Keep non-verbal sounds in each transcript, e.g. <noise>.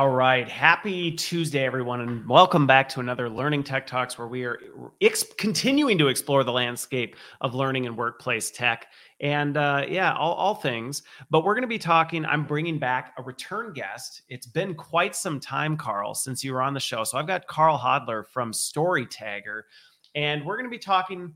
All right. Happy Tuesday, everyone, and welcome back to another Learning Tech Talks where we are ex- continuing to explore the landscape of learning and workplace tech and uh, yeah, all, all things. But we're going to be talking. I'm bringing back a return guest. It's been quite some time, Carl, since you were on the show. So I've got Carl Hodler from StoryTagger, and we're going to be talking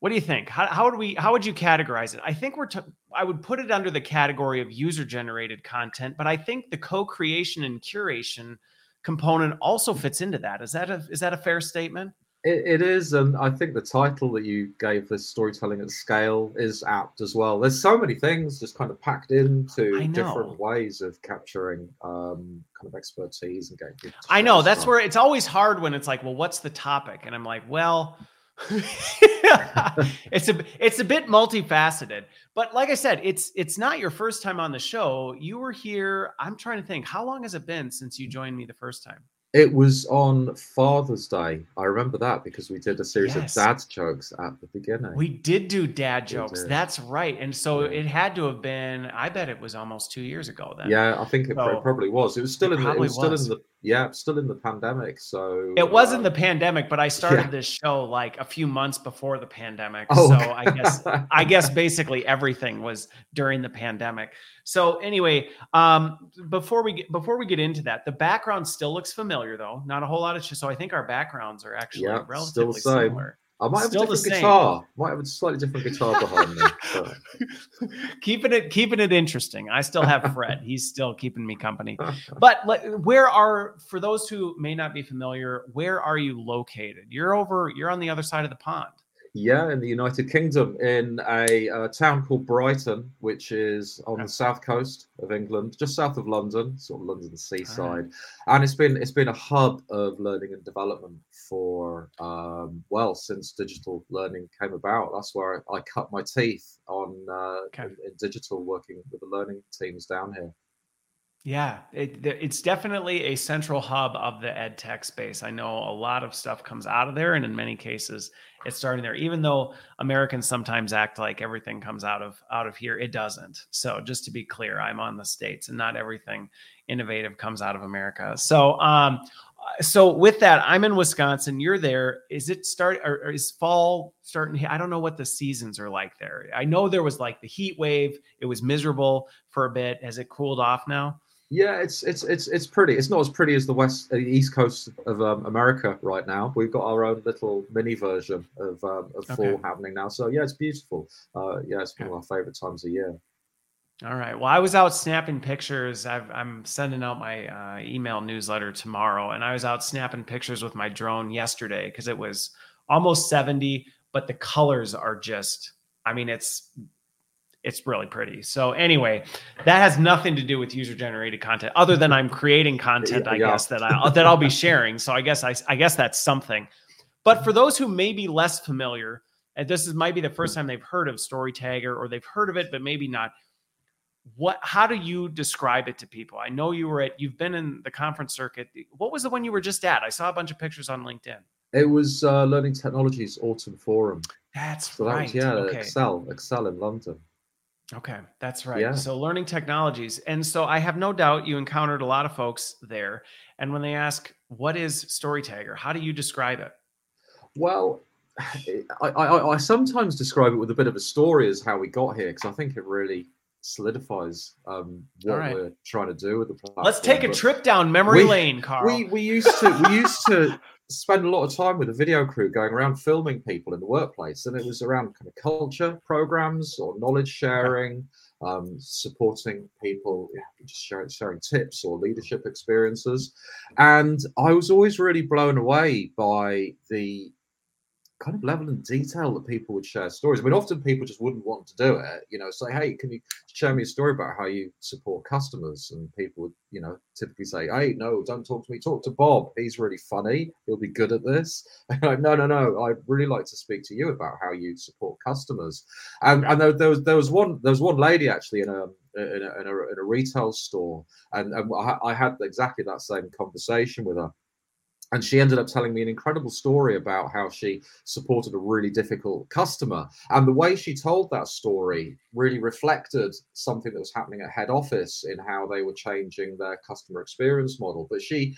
what do you think? How, how would we? How would you categorize it? I think we're. T- I would put it under the category of user-generated content, but I think the co-creation and curation component also fits into that. Is that a is that a fair statement? It, it is, and I think the title that you gave this storytelling at scale is apt as well. There's so many things just kind of packed into different ways of capturing um, kind of expertise and getting. I know that's where it's always hard when it's like, well, what's the topic? And I'm like, well <laughs> it's a it's a bit multifaceted but like i said it's it's not your first time on the show you were here i'm trying to think how long has it been since you joined me the first time it was on Father's Day. I remember that because we did a series yes. of dad jokes at the beginning. We did do dad jokes. That's right. And so yeah. it had to have been. I bet it was almost two years ago. Then. Yeah, I think it so probably was. It was still in. The, it was, was, still in the. Yeah, still in the pandemic. So it was in uh, the pandemic, but I started yeah. this show like a few months before the pandemic. Oh. So I guess <laughs> I guess basically everything was during the pandemic. So anyway, um, before we get before we get into that, the background still looks familiar though. Not a whole lot of so I think our backgrounds are actually yeah, relatively similar. I might have Still a different guitar. Might have a slightly different guitar behind me. But... <laughs> keeping it keeping it interesting. I still have Fred. <laughs> He's still keeping me company. <laughs> But where are for those who may not be familiar, where are you located? You're over. You're on the other side of the pond. Yeah, in the United Kingdom, in a, a town called Brighton, which is on the south coast of England, just south of London, sort of London seaside, right. and it's been it's been a hub of learning and development for um, well since digital learning came about. That's where I, I cut my teeth on uh, okay. in, in digital, working with the learning teams down here. Yeah, it, it's definitely a central hub of the ed tech space. I know a lot of stuff comes out of there, and in many cases, it's starting there. Even though Americans sometimes act like everything comes out of out of here, it doesn't. So just to be clear, I'm on the states, and not everything innovative comes out of America. So, um, so with that, I'm in Wisconsin. You're there. Is it start or, or is fall starting? I don't know what the seasons are like there. I know there was like the heat wave. It was miserable for a bit. Has it cooled off now? Yeah, it's it's it's it's pretty. It's not as pretty as the west, the east coast of um, America right now. We've got our own little mini version of um, of okay. fall happening now. So yeah, it's beautiful. Uh, yeah, it's one okay. of my favorite times of year. All right. Well, I was out snapping pictures. i am sending out my uh, email newsletter tomorrow, and I was out snapping pictures with my drone yesterday because it was almost 70, but the colors are just. I mean, it's it's really pretty. So anyway, that has nothing to do with user generated content other than I'm creating content, I yeah. guess that I that I'll be sharing. So I guess I I guess that's something. But for those who may be less familiar, and this is might be the first time they've heard of StoryTagger or they've heard of it but maybe not. What how do you describe it to people? I know you were at you've been in the conference circuit. What was the one you were just at? I saw a bunch of pictures on LinkedIn. It was uh, Learning Technologies Autumn Forum. That's so right. Was, yeah, okay. Excel, Excel in London. Okay, that's right. Yeah. So learning technologies. And so I have no doubt you encountered a lot of folks there. And when they ask, what is StoryTagger? How do you describe it? Well, I, I, I sometimes describe it with a bit of a story as how we got here, because I think it really solidifies um, what right. we're trying to do with the platform. Let's take a but trip down memory we, lane, Carl. We we used to we used to <laughs> spend a lot of time with the video crew going around filming people in the workplace, and it was around kind of culture programs or knowledge sharing, um, supporting people, just sharing, sharing tips or leadership experiences. And I was always really blown away by the kind of level and detail that people would share stories. I mean, often people just wouldn't want to do it. You know, say, "Hey, can you share me a story about how you support customers?" And people would, you know, typically say, "Hey, no, don't talk to me. Talk to Bob. He's really funny. He'll be good at this." <laughs> like, no, no, no. I'd really like to speak to you about how you support customers. And and there, there was there was one there was one lady actually in a in a, in a, in a retail store, and, and I, I had exactly that same conversation with her and she ended up telling me an incredible story about how she supported a really difficult customer. And the way she told that story really reflected something that was happening at head office in how they were changing their customer experience model. But she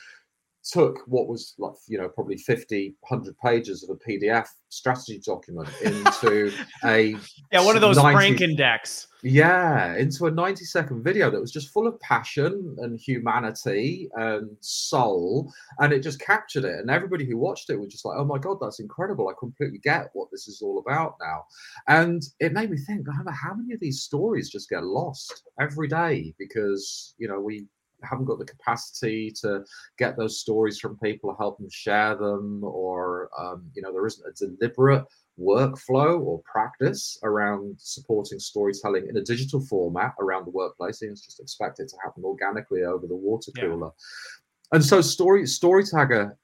took what was like you know probably 50 100 pages of a pdf strategy document into <laughs> a yeah one of those 90, frank index yeah into a 90 second video that was just full of passion and humanity and soul and it just captured it and everybody who watched it was just like oh my god that's incredible i completely get what this is all about now. And it made me think how many of these stories just get lost every day because you know we haven't got the capacity to get those stories from people or help them share them, or um, you know, there isn't a deliberate workflow or practice around supporting storytelling in a digital format around the workplace. It's just expected to happen organically over the water cooler. Yeah. And so story StoryTagger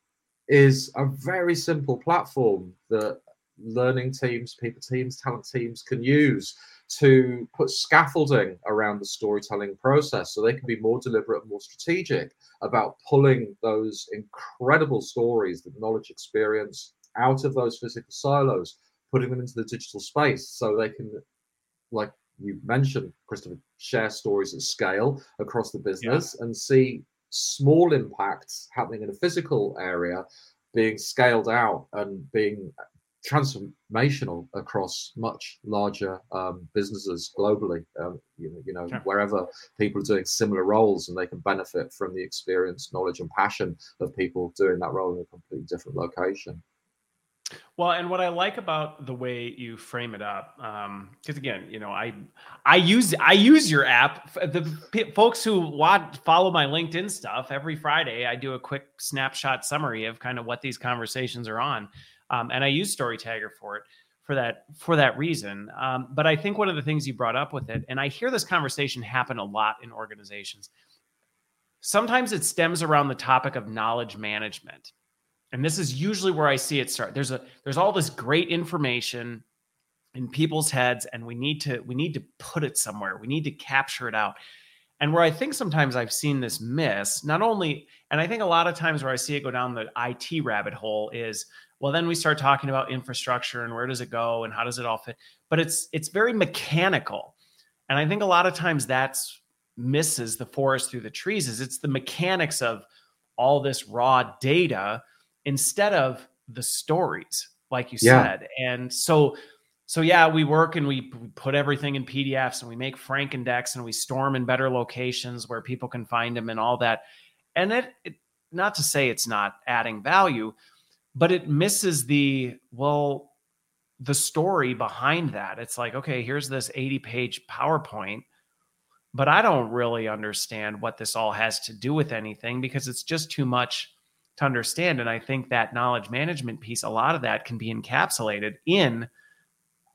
is a very simple platform that learning teams, people teams, talent teams can use to put scaffolding around the storytelling process so they can be more deliberate and more strategic about pulling those incredible stories, the knowledge experience out of those physical silos, putting them into the digital space so they can, like you mentioned, Christopher, share stories at scale across the business yeah. and see small impacts happening in a physical area being scaled out and being transformational across much larger um, businesses globally. Um, you, you, know, yeah. wherever people are doing similar roles and they can benefit from the experience, knowledge, and passion of people doing that role in a completely different location. Well, and what I like about the way you frame it up, because um, again, you know, I I use I use your app. The p- folks who watch follow my LinkedIn stuff every Friday, I do a quick snapshot summary of kind of what these conversations are on um, and I use StoryTagger for it for that for that reason. Um, but I think one of the things you brought up with it, and I hear this conversation happen a lot in organizations. Sometimes it stems around the topic of knowledge management, and this is usually where I see it start. There's a there's all this great information in people's heads, and we need to we need to put it somewhere. We need to capture it out. And where I think sometimes I've seen this miss, not only, and I think a lot of times where I see it go down the IT rabbit hole is well then we start talking about infrastructure and where does it go and how does it all fit. But it's it's very mechanical. And i think a lot of times that's misses the forest through the trees is it's the mechanics of all this raw data instead of the stories like you yeah. said. And so so yeah we work and we put everything in pdfs and we make frankindex and we storm in better locations where people can find them and all that. And it, it not to say it's not adding value but it misses the well the story behind that. It's like okay here's this 80 page powerpoint but i don't really understand what this all has to do with anything because it's just too much to understand. And i think that knowledge management piece a lot of that can be encapsulated in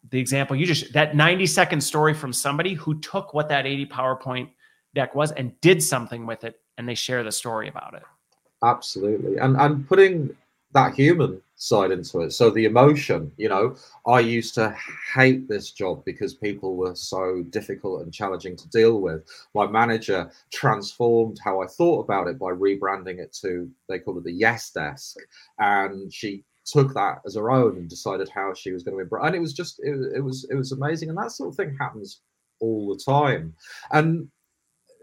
the example you just that 90 second story from somebody who took what that 80 powerpoint deck was and did something with it and they share the story about it. Absolutely. And and putting that human side into it. So the emotion, you know, I used to hate this job because people were so difficult and challenging to deal with. My manager transformed how I thought about it by rebranding it to they call it the yes desk, and she took that as her own and decided how she was going to embrace. And it was just it, it was it was amazing, and that sort of thing happens all the time. And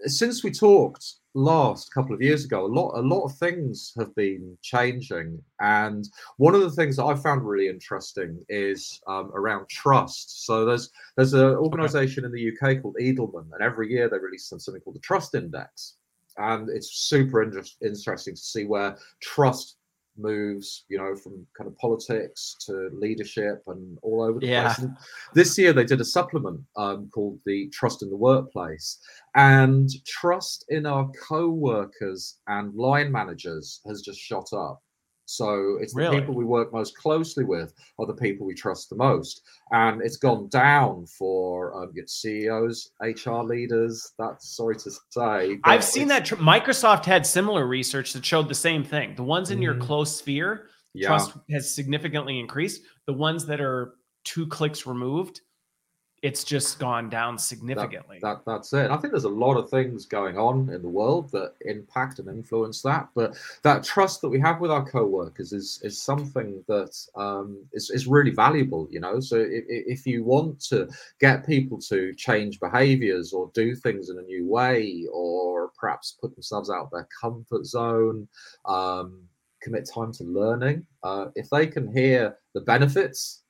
since we talked last couple of years ago, a lot a lot of things have been changing, and one of the things that I found really interesting is um, around trust. So there's there's an organisation in the UK called Edelman, and every year they release something called the Trust Index, and it's super inter- interesting to see where trust moves, you know, from kind of politics to leadership and all over the yeah. place. And this year they did a supplement um, called the Trust in the Workplace, and trust in our co-workers and line managers has just shot up. So it's the people we work most closely with are the people we trust the most, and it's gone down for um, CEOs, HR leaders. That's sorry to say. I've seen that tr- Microsoft had similar research that showed the same thing. The ones in mm, your mm-hmm. close sphere, yeah. trust has significantly increased. The ones that are two clicks removed, it's just gone down significantly. That, that, that's it. I think there's a lot of things going on in the world that impact and influence that. But that trust that we have with our co-workers is is something that um, is is really valuable. You know, so if, if you want to get people to change behaviors or do things in a new way, or perhaps put themselves out of their comfort zone. Um, commit time to learning uh, if they can hear the benefits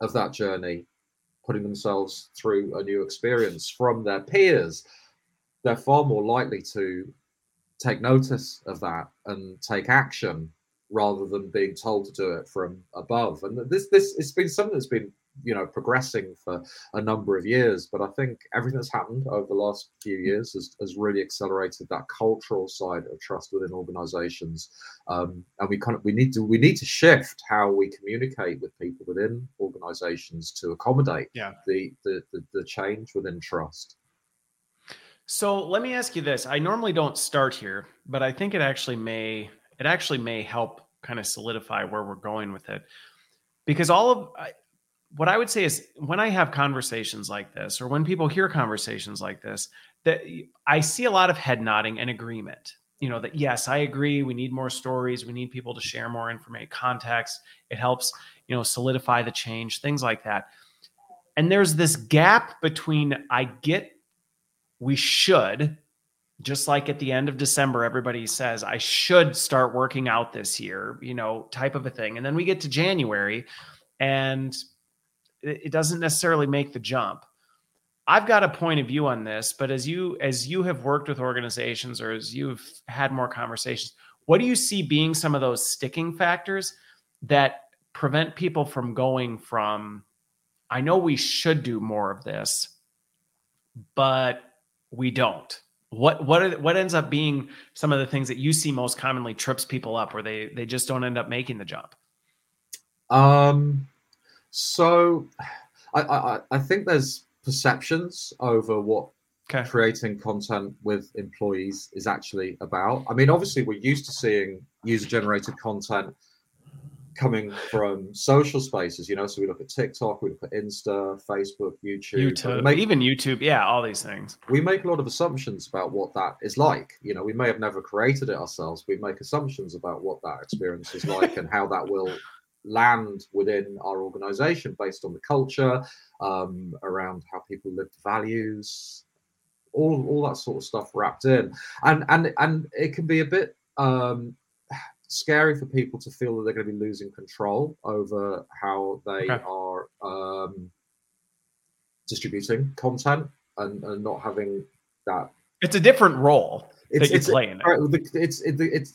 of that journey putting themselves through a new experience from their peers, they're far more likely to take notice of that and take action rather than being told to do it from above. And this this it's been something that's been you know progressing for a number of years. But i think everything that's happened over the last few years has, has really accelerated that cultural side of trust within organizations. Um, and we kind of we need to we need to shift how we communicate with people within organizations to accommodate yeah. the, the the the change within trust. So let me ask you this. I normally don't start here but i think it actually may it actually may help kind of solidify where we're going with it. Because all of what I would say is when I have conversations like this, or when people hear conversations like this, that I see a lot of head nodding and agreement. You know, that yes, I agree. We need more stories. We need people to share more information, context. It helps, you know, solidify the change, things like that. And there's this gap between I get we should, just like at the end of December, everybody says, I should start working out this year, you know, type of a thing. And then we get to January and it doesn't necessarily make the jump. I've got a point of view on this, but as you as you have worked with organizations or as you've had more conversations, what do you see being some of those sticking factors that prevent people from going from I know we should do more of this, but we don't. What what are, what ends up being some of the things that you see most commonly trips people up where they they just don't end up making the jump? Um so, I, I, I think there's perceptions over what okay. creating content with employees is actually about. I mean, obviously, we're used to seeing user generated content coming from social spaces, you know. So we look at TikTok, we look at Insta, Facebook, YouTube, YouTube make, even YouTube, yeah, all these things. We make a lot of assumptions about what that is like. You know, we may have never created it ourselves. We make assumptions about what that experience is like and how that will land within our organization based on the culture, um, around how people lived values, all all that sort of stuff wrapped in, and and and it can be a bit um, scary for people to feel that they're going to be losing control over how they okay. are um, distributing content and, and not having that. It's a different role it's, it's, playing it. it's, it's, it's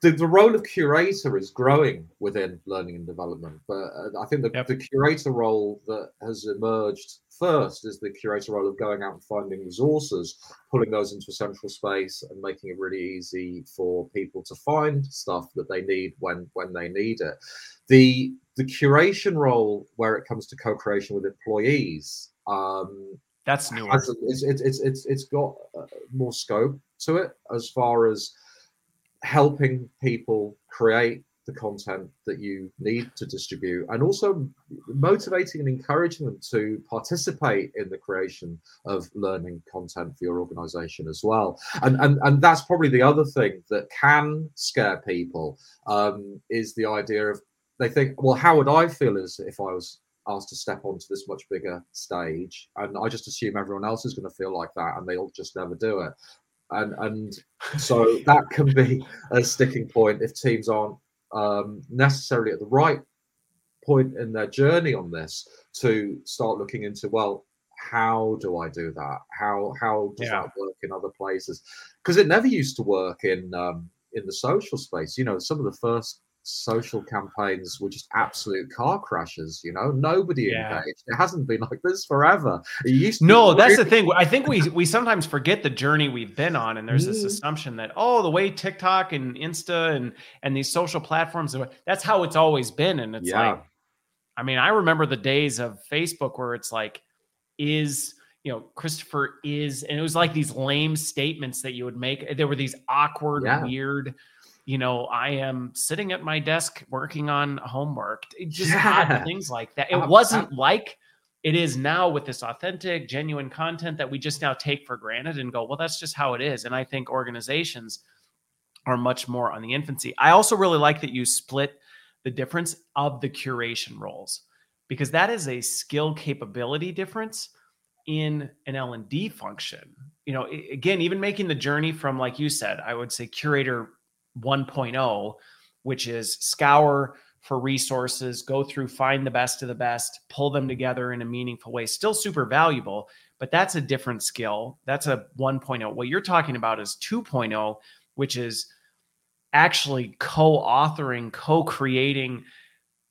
the, the role of curator is growing within learning and development but uh, i think the, yep. the curator role that has emerged first is the curator role of going out and finding resources pulling those into a central space and making it really easy for people to find stuff that they need when when they need it the the curation role where it comes to co-creation with employees um, that's new. It's, it's, it's, it's, it's got uh, more scope to it as far as helping people create the content that you need to distribute and also motivating and encouraging them to participate in the creation of learning content for your organization as well and and, and that's probably the other thing that can scare people um, is the idea of they think well how would i feel as if i was asked to step onto this much bigger stage and i just assume everyone else is going to feel like that and they'll just never do it. And and so <laughs> that can be a sticking point if teams aren't um, necessarily at the right point in their journey on this to start looking into well how do i do that? How how does yeah. that work in other places? Because it never used to work in um, in the social space. You know some of the first social campaigns were just absolute car crashes. You know, nobody yeah. engaged. It hasn't been like this forever. It used no, that's the thing. I think we we sometimes forget the journey we've been on, and there's this mm. assumption that oh, the way TikTok and Insta and and these social platforms, that's how it's always been. And it's yeah. like, I mean, I remember the days of Facebook where it's like, is you know, Christopher is, and it was like these lame statements that you would make. There were these awkward, yeah. weird you know, I am sitting at my desk working on homework. Just yeah. had things like that. It oh, wasn't like it is now with this authentic, genuine content that we just now take for granted and go, well, that's just how it is. And I think organizations are much more on the infancy. I also really like that you split the difference of the curation roles because that is a skill capability difference in an L&D function. You know, again, even making the journey from like you said, I would say curator 1.0, which is scour for resources, go through, find the best of the best, pull them together in a meaningful way. Still super valuable, but that's a different skill. That's a 1.0. What you're talking about is 2.0, which is actually co-authoring, co-creating,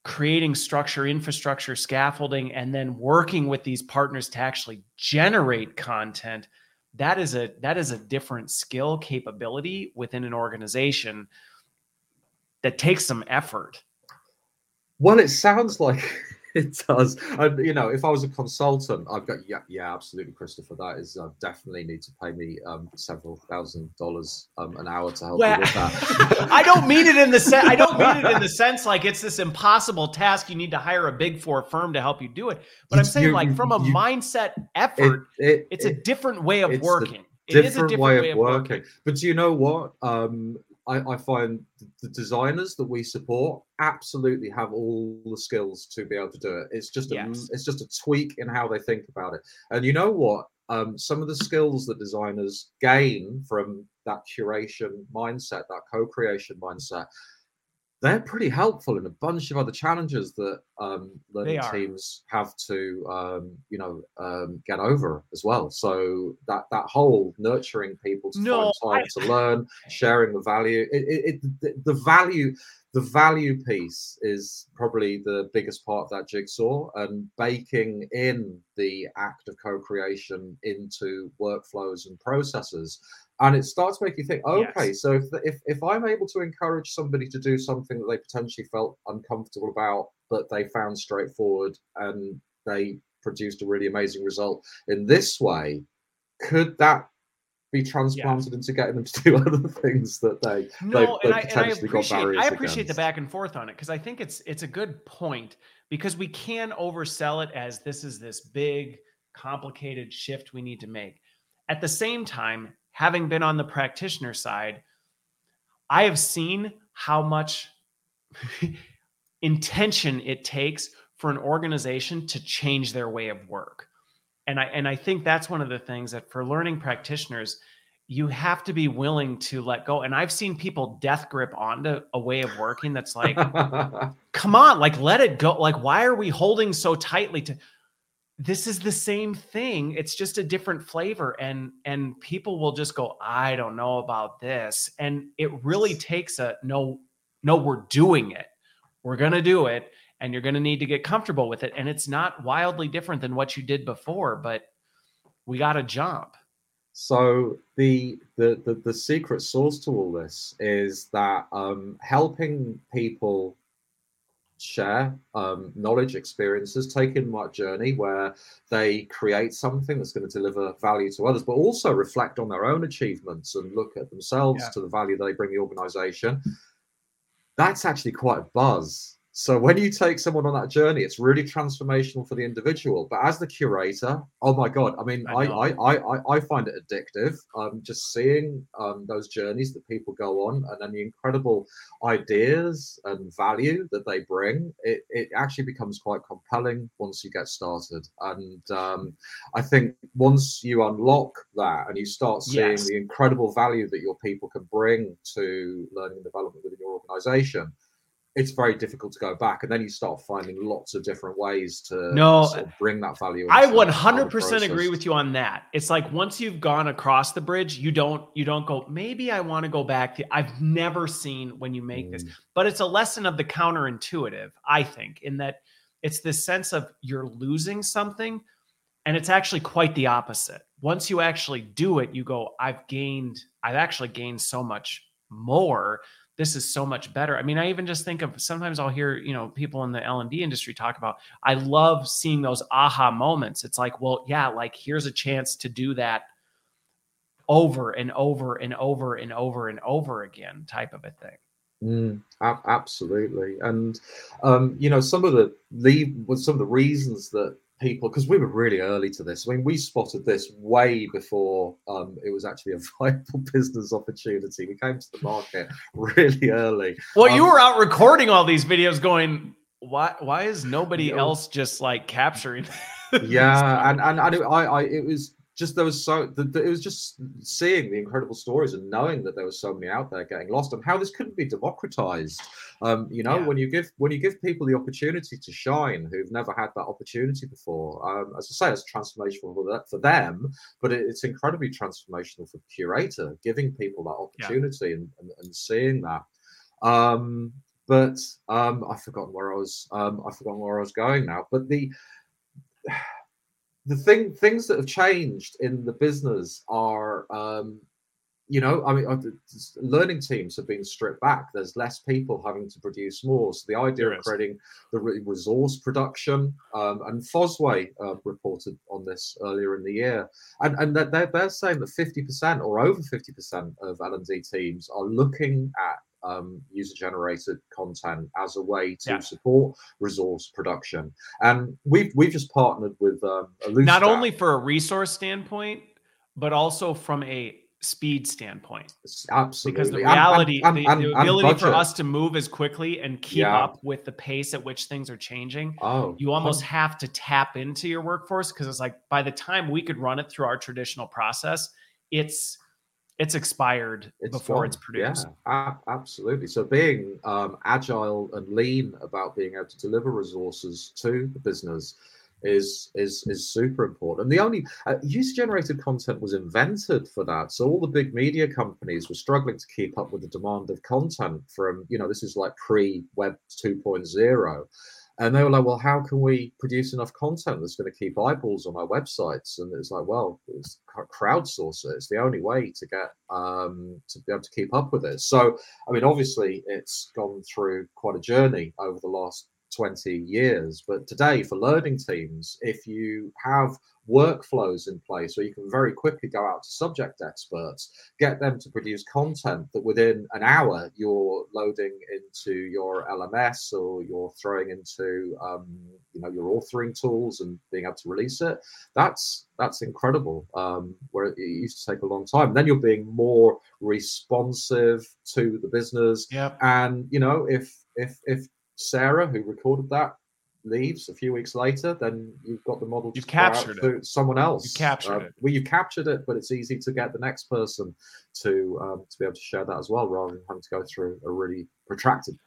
creating structure, infrastructure, scaffolding, and then working with these partners to actually generate content. That is a that is a different skill capability within an organization that takes some effort. Well, it sounds like <laughs> it does. And you know, if I was a consultant, I've got yeah, yeah, absolutely, Christopher. That is uh, definitely need to pay me um, several thousand dollars um, an hour to help well, with that. <laughs> I don't mean it in the sense. I don't mean it in the <laughs> sense like it's this impossible task. You need to hire a big four firm to help you do it. But I'm saying, like, from a you, mindset effort, it, it, it's it, a different way of working. It is a different way, way of working. working. But do you know what? Um, I, I, find the designers that we support absolutely have all the skills to be able to do it. It's just a, yes. it's just a tweak in how they think about it. And you know what? Um, some of the skills that designers gain from that curation mindset, that co-creation mindset, they're pretty helpful in a bunch of other challenges that um, learning teams have to, um, you know, um, get over as well. So that that whole nurturing people to no, find time I... to learn, sharing the value, it, it, it, the value, the value piece is probably the biggest part of that jigsaw, and baking in the act of co-creation into workflows and processes and it starts making you think okay yes. so if, if if i'm able to encourage somebody to do something that they potentially felt uncomfortable about but they found straightforward and they produced a really amazing result in this way could that be transplanted yeah. into getting them to do <laughs> other things that they no, they, and, I, and I appreciate, I appreciate the back and forth on it because I think it's it's a good point because we can oversell it as this is this big complicated shift we need to make. At the same time, having been on the practitioner side, I have seen how much <laughs> intention it takes for an organization to change their way of work. And I and I think that's one of the things that for learning practitioners, you have to be willing to let go. And I've seen people death grip onto a way of working that's like, <laughs> come on, like let it go. Like, why are we holding so tightly to this is the same thing. It's just a different flavor. And and people will just go i don't know about this. And it really takes a no no we're doing it. We're going to do it and you're going to need to get comfortable with it and it's not wildly different than what you did before but we got to jump so the, the the the secret sauce to all this is that um helping people share um, knowledge, experiences, taking in that journey where they create something that's going to deliver value to others, but also reflect on their own achievements and look at themselves yeah. to the value they bring the organization. That's actually quite a buzz so when you take someone on that journey, it's really transformational for the individual. But as the curator, oh my god! I mean, I I, I, I, I find it addictive. Um, just seeing um, those journeys that people go on, and then the incredible ideas and value that they bring. It it actually becomes quite compelling once you get started. And um, I think once you unlock that and you start seeing yes. the incredible value that your people can bring to learning and development within your organization it's very difficult to go back and then you start finding lots of different ways to no sort of bring that value i 100% agree with you on that. It's like once you've gone across the bridge you don't you don't go maybe i want to go back to i've never seen when you make mm. this but it's a lesson of the counterintuitive i think in that it's this sense of you're losing something and it's actually quite the opposite. Once you actually do it you go i've gained i've actually gained so much more this is so much better. I mean, I even just think of sometimes I'll hear, you know, people in the L&D industry talk about I love seeing those aha moments. It's like, well, yeah, like here's a chance to do that over and over and over and over and over again type of a thing. Mm, absolutely, and um, you know some of the leave some of the reasons that people because we were really early to this. I mean, we spotted this way before um, it was actually a <laughs> viable business opportunity. We came to the market really early. Well, um, you were out recording all these videos, going, "Why? Why is nobody you know, else just like capturing?" <laughs> yeah, and and, and it, I, I, it was just there was so the, the, it was just seeing the incredible stories and knowing that there were so many out there getting lost and how this couldn't be democratized um, you know yeah. when you give when you give people the opportunity to shine who've never had that opportunity before um, as i say it's transformational for, for them but it, it's incredibly transformational for the curator giving people that opportunity yeah. and, and, and, seeing that um, but um, i've forgotten where i was um, i've forgotten where i was going now but the the thing things that have changed in the business are um, you know i mean uh, learning teams have been stripped back. There's less people having to produce more. So the idea there of is. creating the resource production um, and fosway uh, reported on this earlier in the year. And and they're, they're saying that 50% or over 50% of l&d teams are looking at um, user generated content as a way to yeah. support resource production. And we've we've just partnered with um, not only for a resource standpoint, but also from a speed standpoint. Absolutely. Because the reality, and, and, and, the, the ability for us to move as quickly and keep yeah. up with the pace at which things are changing, oh, you almost have to tap into your workforce because it's like by the time we could run it through our traditional process, it's it's expired it's before gone. it's produced. Yeah, absolutely. So being um, agile and lean about being able to deliver resources to the business is is is super important. And the only uh, user generated content was invented for that. So all the big media companies were struggling to keep up with the demand of content from you know this is like pre Web 2.0 and they were like, well, how can we produce enough content that's going to keep eyeballs on our websites? And it's like, well, it's crowdsource it. It's the only way to get um, to be able to keep up with it. So, I mean, obviously, it's gone through quite a journey over the last 20 years. But today, for learning teams, if you have workflows in place where you can very quickly go out to subject experts, get them to produce content that within an hour you're loading into your LMS or you're throwing into um, you know your authoring tools and being able to release it. That's that's incredible. Um, where it used to take a long time. Then you're being more responsive to the business. Yep. And you know if if if Sarah, who recorded that, leaves a few weeks later, then you've got the model. You've captured it. Someone else. You captured uh, it. Well, you captured it, but it's easy to get the next person to um, to be able to share that as well, rather than having to go through a really protracted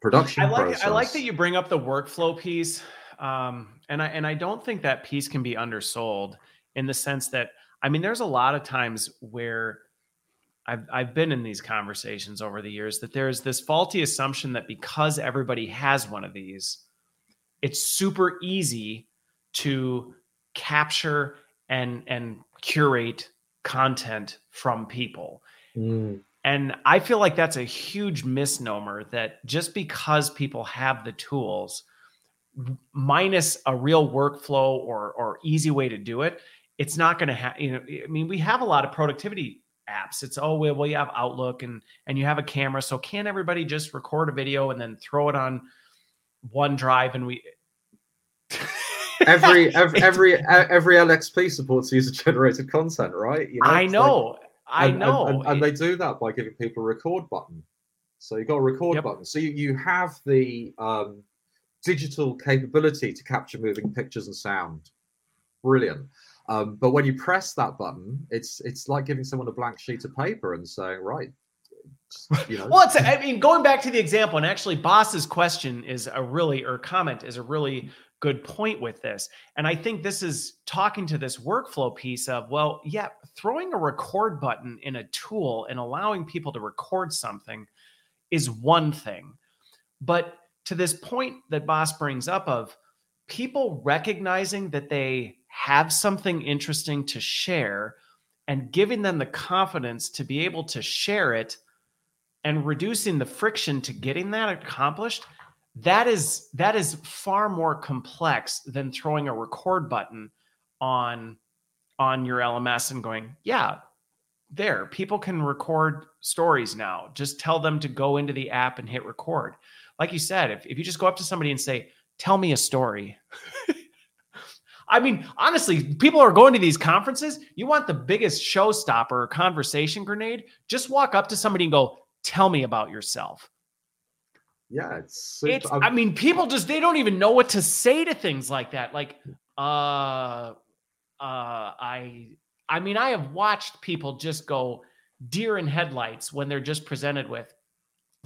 production I like process. I like that you bring up the workflow piece, um, and I and I don't think that piece can be undersold in the sense that I mean, there's a lot of times where I've I've been in these conversations over the years that there's this faulty assumption that because everybody has one of these, it's super easy to capture and and curate content from people. Mm. And I feel like that's a huge misnomer that just because people have the tools, minus a real workflow or or easy way to do it, it's not going to have. You know, I mean, we have a lot of productivity apps. It's oh well, you have Outlook and and you have a camera, so can't everybody just record a video and then throw it on OneDrive and we. <laughs> every <laughs> every every every LXP supports user generated content, right? You know, I know, like, I and, know, and, and, and, they do that by giving people a record button. So you got a record yep. button. So you, you have the um, digital capability to capture moving pictures and sound. Brilliant. Um, but when you press that button, it's it's like giving someone a blank sheet of paper and saying, right, you know. well, it's, I mean, going back to the example, and actually, Boss's question is a really, or comment is a really good point with this. And I think this is talking to this workflow piece of, well, yeah, throwing a record button in a tool and allowing people to record something is one thing. But to this point that Boss brings up of people recognizing that they have something interesting to share and giving them the confidence to be able to share it and reducing the friction to getting that accomplished that is that is far more complex than throwing a record button on on your LMS and going, yeah, there, people can record stories now. Just tell them to go into the app and hit record. Like you said, if, if you just go up to somebody and say, tell me a story, <laughs> I mean, honestly, people are going to these conferences. You want the biggest showstopper or conversation grenade? Just walk up to somebody and go, "Tell me about yourself." Yeah, it's. It's. I mean, people just they don't even know what to say to things like that. Like, uh, uh, I. I mean, I have watched people just go deer in headlights when they're just presented with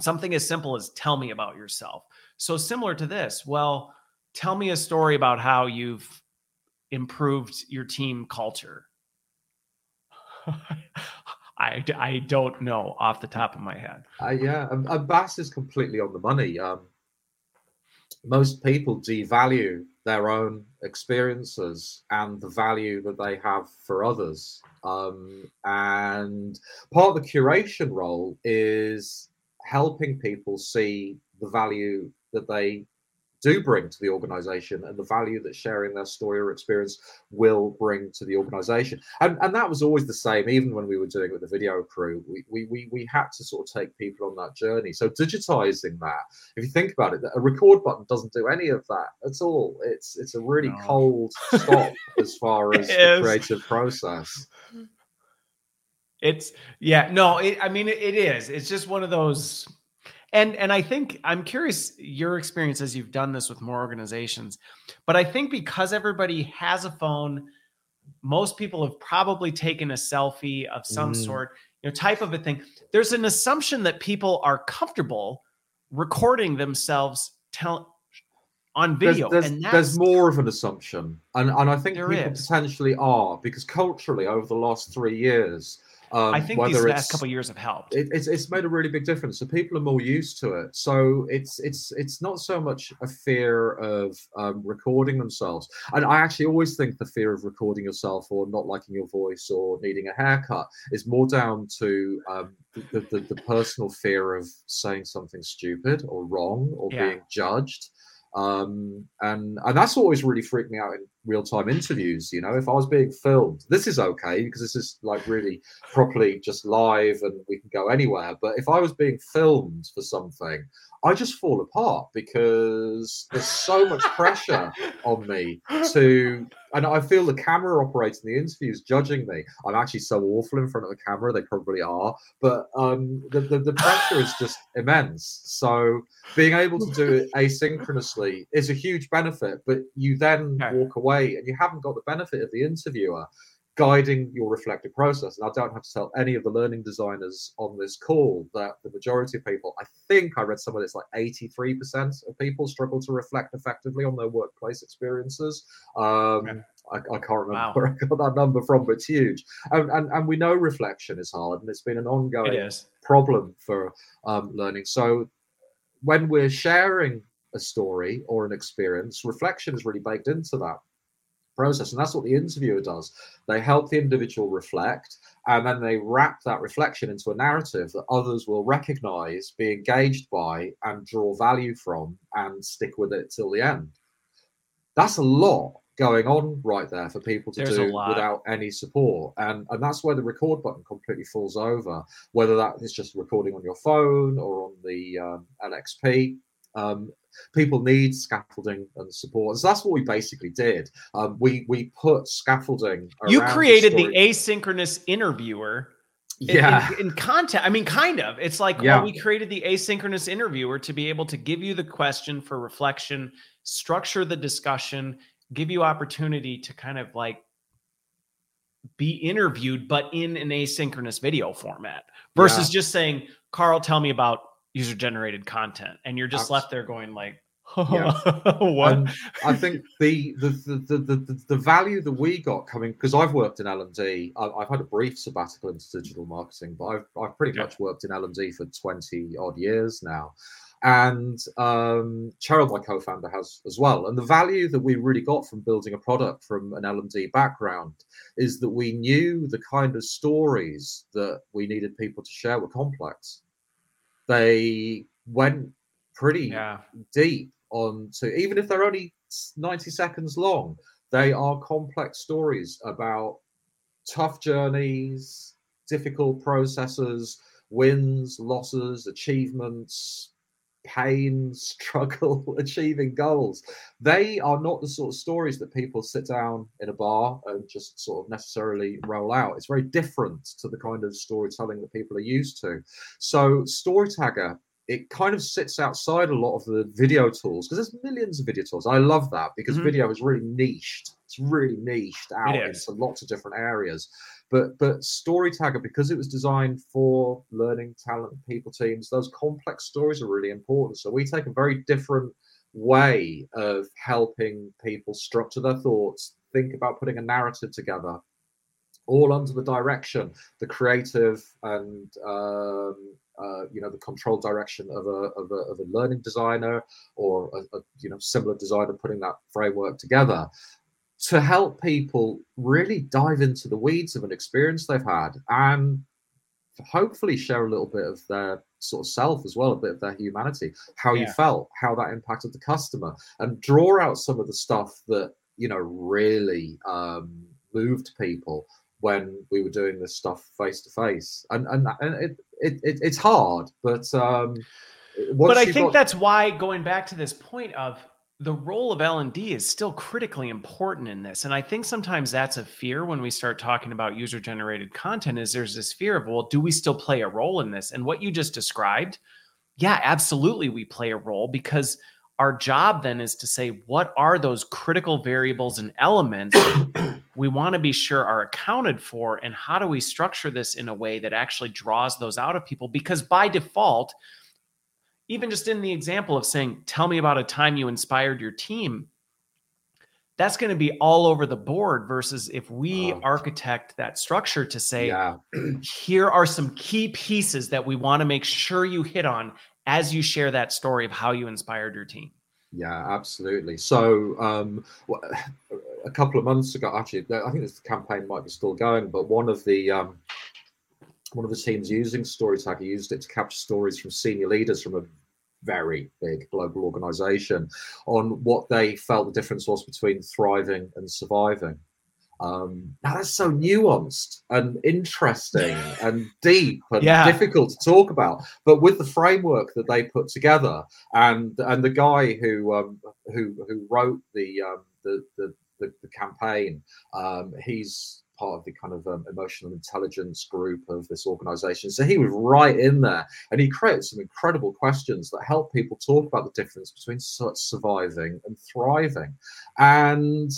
something as simple as "Tell me about yourself." So similar to this, well, tell me a story about how you've improved your team culture? <laughs> I, I don't know off the top of my head. Uh, yeah, and, and Bass is completely on the money. Um, most people devalue their own experiences and the value that they have for others. Um, and part of the curation role is helping people see the value that they do bring to the organization and the value that sharing their story or experience will bring to the organization. And, and that was always the same, even when we were doing it with the video crew. We, we, we, we had to sort of take people on that journey. So digitizing that, if you think about it, a record button doesn't do any of that at all. It's it's a really no. cold stop <laughs> as far as the creative process. It's yeah, no, it, I mean it, it is. It's just one of those and and i think i'm curious your experience as you've done this with more organizations but i think because everybody has a phone most people have probably taken a selfie of some mm. sort you know type of a thing there's an assumption that people are comfortable recording themselves tell on video there's, there's, there's more of an assumption and, and i think people is. potentially are because culturally over the last three years um, I think these last couple years have helped. It, it's it's made a really big difference. So people are more used to it. So it's it's it's not so much a fear of um, recording themselves. And I actually always think the fear of recording yourself or not liking your voice or needing a haircut is more down to um, the, the, the personal fear of saying something stupid or wrong or yeah. being judged. Um, and and that's always really freaked me out in real time interviews. You know, if I was being filmed, this is okay because this is like really properly just live and we can go anywhere. But if I was being filmed for something, I just fall apart because there's so much pressure <laughs> on me to, and I feel the camera operator in the interview is judging me. I'm actually so awful in front of the camera, they probably are, but um, the, the, the pressure is just immense. So being able to do it <laughs> asynchronously is a huge benefit, but you then walk away and you haven't got the benefit of the interviewer guiding your reflective process. And I don't have to tell any of the learning designers on this call that the majority of people, I think I read somewhere that's like 83% of people struggle to reflect effectively on their workplace experiences. Um, I, I, can't remember wow. where I got that number from, but it's huge. And, and, and we know reflection is hard and it's been an ongoing problem for um, learning. So when we're sharing a story or an experience, reflection is really baked into that process. And that's what the interviewer does. They help the individual reflect, and then they wrap that reflection into a narrative that others will recognize, be engaged by, and draw value from, and stick with it till the end. That's a lot going on right there for people to There's do without any support. And and that's where the record button completely falls over, whether that is just recording on your phone or on the um, LXP. Um, people need scaffolding and support. So that's what we basically did. Um, we we put scaffolding. You created the, the, asynchronous interviewer. Yeah. In, in, in, content, I mean, kind of. It's like yeah. well, we created the asynchronous interviewer to be able to give you the question for reflection, structure the discussion, give you opportunity to kind of like be interviewed, but in an asynchronous video format versus yeah. just saying, Carl, tell me about user generated content and you're just Absolutely. left there going like <laughs> yeah. what i think the the, the the, the the value that we got coming because i've worked in l&d i've had a brief sabbatical into digital marketing but i've, I've pretty yeah. much worked in l&d for 20 odd years now and um, Cheryl, my co-founder, has as well. And the value that we really got from building a product from an L&D background is that we knew the kind of stories that we needed people to share were complex they went pretty yeah. deep on to even if they're only 90 seconds long they are complex stories about tough journeys difficult processes wins losses achievements pain, struggle, <laughs> achieving goals. They are not the sort of stories that people sit down in a bar and just sort of necessarily roll out. It's very different to the kind of storytelling that people are used to. So, Storytagger it kind of sits outside a lot of the video tools because there's millions of video tools. I love that because mm-hmm. video is really niched. It's really niched out into lots of different areas. But but Storytagger, because it was designed for learning talent people teams, those complex stories are really important. So we take a very different way of helping people structure their thoughts, think about putting a narrative together, all under the direction, the creative and um, uh, you know the controlled direction of a, of a, of a learning designer or a, a, you know similar designer putting that framework together to help people really dive into the weeds of an experience they've had and hopefully share a little bit of their sort of self as well, a bit of their humanity, how yeah. you felt, how that impacted the customer, and draw out some of the stuff that you know really um, moved people when we were doing this stuff face to face. And and, and it, it, it, it's hard, but um, but I think got... that's why going back to this point of the role of L&D is still critically important in this. And I think sometimes that's a fear when we start talking about user generated content is there's this fear of, well, do we still play a role in this? And what you just described, yeah, absolutely we play a role because our job then is to say what are those critical variables and elements <coughs> we want to be sure are accounted for and how do we structure this in a way that actually draws those out of people because by default even just in the example of saying, tell me about a time you inspired your team, that's going to be all over the board versus if we architect that structure to say, yeah. <clears throat> here are some key pieces that we want to make sure you hit on as you share that story of how you inspired your team. Yeah, absolutely. So, um, <sighs> a couple of months ago, actually, I think this campaign might be still going, but one of the um, one of the teams using Storytagger used it to capture stories from senior leaders from a very big global organization on what they felt the difference was between thriving and surviving. Um, now that's so nuanced and interesting <laughs> and deep and yeah. difficult to talk about. But with the framework that they put together, and and the guy who um, who who wrote the um, the, the, the the campaign, um, he's part of the kind of um, emotional intelligence group of this organization. So he was right in there and he created some incredible questions that help people talk about the difference between surviving and thriving. And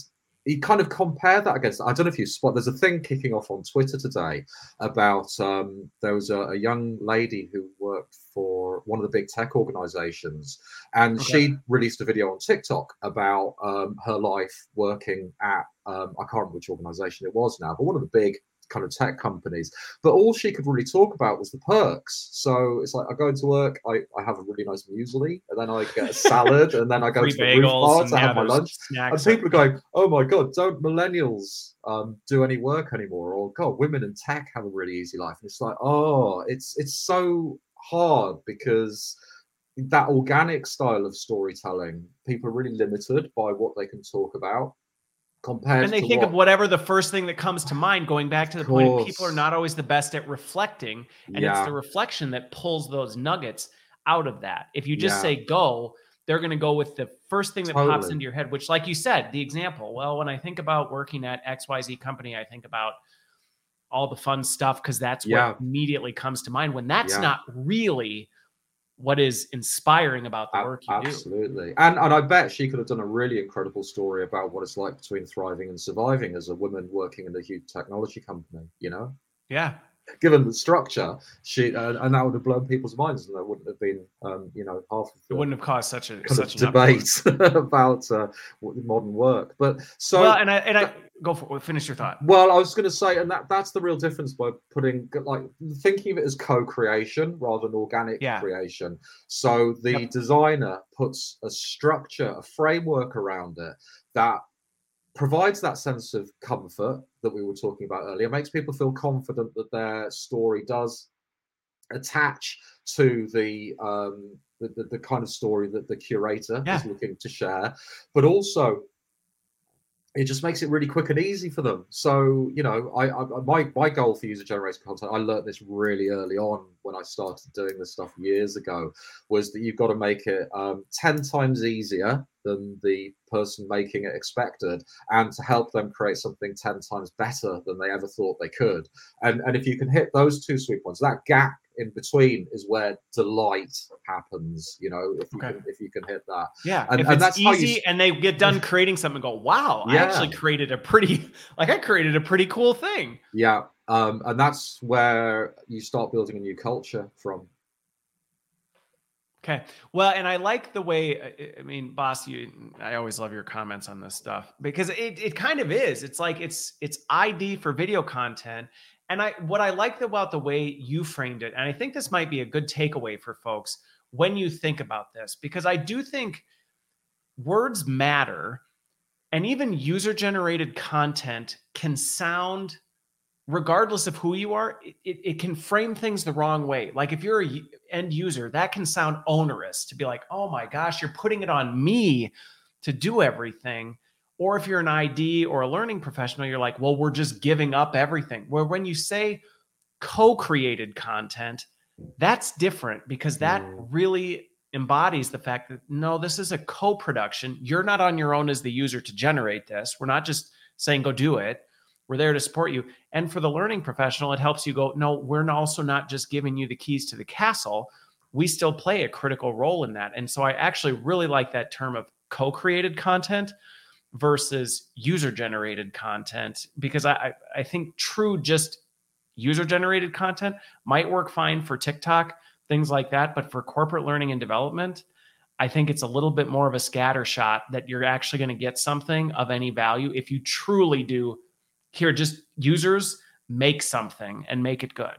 he kind of compared that against i don't know if you spot there's a thing kicking off on twitter today about um, there was a, a, young lady who worked for one of the big tech organizations and okay. she released a video on tiktok about um, her life working at um, i can't remember which organization it was now but one of the big kind of tech companies. But all she could really talk about was the perks. So it's like I go into work, I, I have a really nice muesli, and then I get a <laughs> salad, and then I go to the roof bar to have my lunch. And people are going, "Oh my god, don't millennials um, do any work anymore?" Or God, women in tech have a really easy life. And it's like, oh, it's it's so hard because that organic style of storytelling, people are really limited by what they can talk about compared and they think what? of whatever the first thing that comes to mind going back to the point of people are not always the best at reflecting and yeah. it's the reflection that pulls those nuggets out of that if you just yeah. say go they're going to go with the first thing that totally. pops into your head which like you said the example well when i think about working at xyz company i think about all the fun stuff because that's yeah. what immediately comes to mind when that's not really what is inspiring about the work you absolutely. do. Absolutely. And and I bet she could have done a really incredible story about what it's like between thriving and surviving as a woman working in a huge technology company, you know? Yeah given the structure, she uh, and that would have blown people's minds, and there wouldn't have been, um, you know, half it wouldn't have caused such a such debate <laughs> about uh, modern work. But so, well, and I and I go for finish your thought. Well, I was going to say, and that that's the real difference by putting like thinking of it as co-creation rather than organic yeah. creation. So the yep. designer puts a structure, a framework around it that provides that sense of comfort that we were talking about earlier, makes people feel confident that their story does attach to the um, the, the, the, kind of story that the curator yeah. is looking to share, but also it just makes it really quick and easy for them. So, you know, I, I my my goal for user generated content, I learned this really early on when I started doing this stuff years ago, was that you've got to make it um, ten times easier than the person making it expected, and to help them create something ten times better than they ever thought they could. And and if you can hit those two sweet points, that gap in between is where delight happens. You know, if you okay. can if you can hit that. Yeah, and, if and it's easy you... and they get done <laughs> creating something, go, wow, yeah. I actually created a pretty <laughs> like I created a pretty cool thing. Yeah, um, and that's where you start building a new culture from. Okay. Well, and I like the way, I mean, boss, you, I always love your comments on this stuff because it, it kind of is. It's like it's, it's ID for video content and I what I like about the way you framed it, and I think this might be a good takeaway for folks when you think about this, because I do think words matter, and even user generated content can sound regardless of who you are it, it can frame things the wrong way. Like if you're a end user that can sound onerous to be like oh my gosh you're putting it on me to do everything or if you're an ID or a learning professional, you're like, well, we're just giving up everything. Where when you say co created content, that's different because that mm. really embodies the fact that no, this is a co production. You're not on your own as the user to generate this. We're not just saying go do it. We're there to support you. And for the learning professional, it helps you go, no, we're also not just giving you the keys to the castle. We still play a critical role in that. And so I actually really like that term of co created content versus user generated content because I, I think true just user generated content might work fine for TikTok, things like that. But for corporate learning and development, I think it's a little bit more of a scatter shot that you're actually going to get something of any value if you truly do here, just users make something and make it good.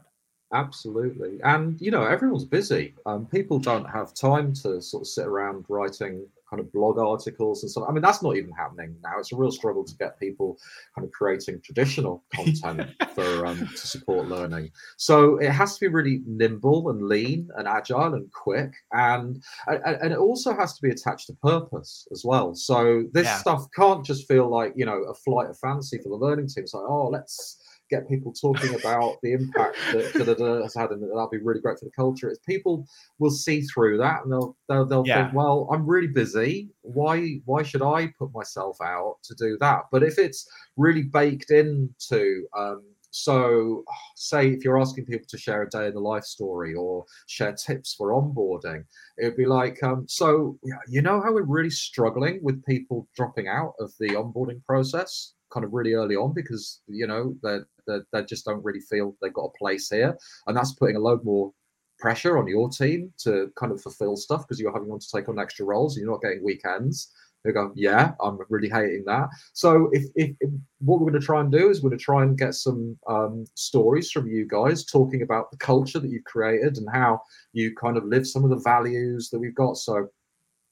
Absolutely. And, you know, everyone's busy. Um, people don't have time to sort of sit around writing kind of blog articles and stuff. I mean, that's not even happening now. It's a real struggle to get people kind of creating traditional <laughs> content for um, to support learning. So it has to be really nimble and lean and agile and quick, and and it also has to be attached to purpose as well. So this yeah. stuff can't just feel like you know a flight of fancy for the learning team. It's like, oh, let's get people talking about the impact that da, has had, and that'll be really great for the culture. Is people will see through that and they'll they'll, they'll yeah. think, well, I'm really busy. Why why should I put myself out to do that? But if it's really baked into um, so, say if you're asking people to share a day in the life story or share tips for onboarding, it'd be like, um, so you know how we're really struggling with people dropping out of the onboarding process kind of really early on because you know they they just don't really feel they've got a place here, and that's putting a load more pressure on your team to kind of fulfill stuff because you're having one to take on extra roles and you're not getting weekends. They go, yeah, I'm really hating that. So if, if, if what we're going to try and do is we're going to try and get some um, stories from you guys talking about the culture that you've created and how you kind of live some of the values that we've got. So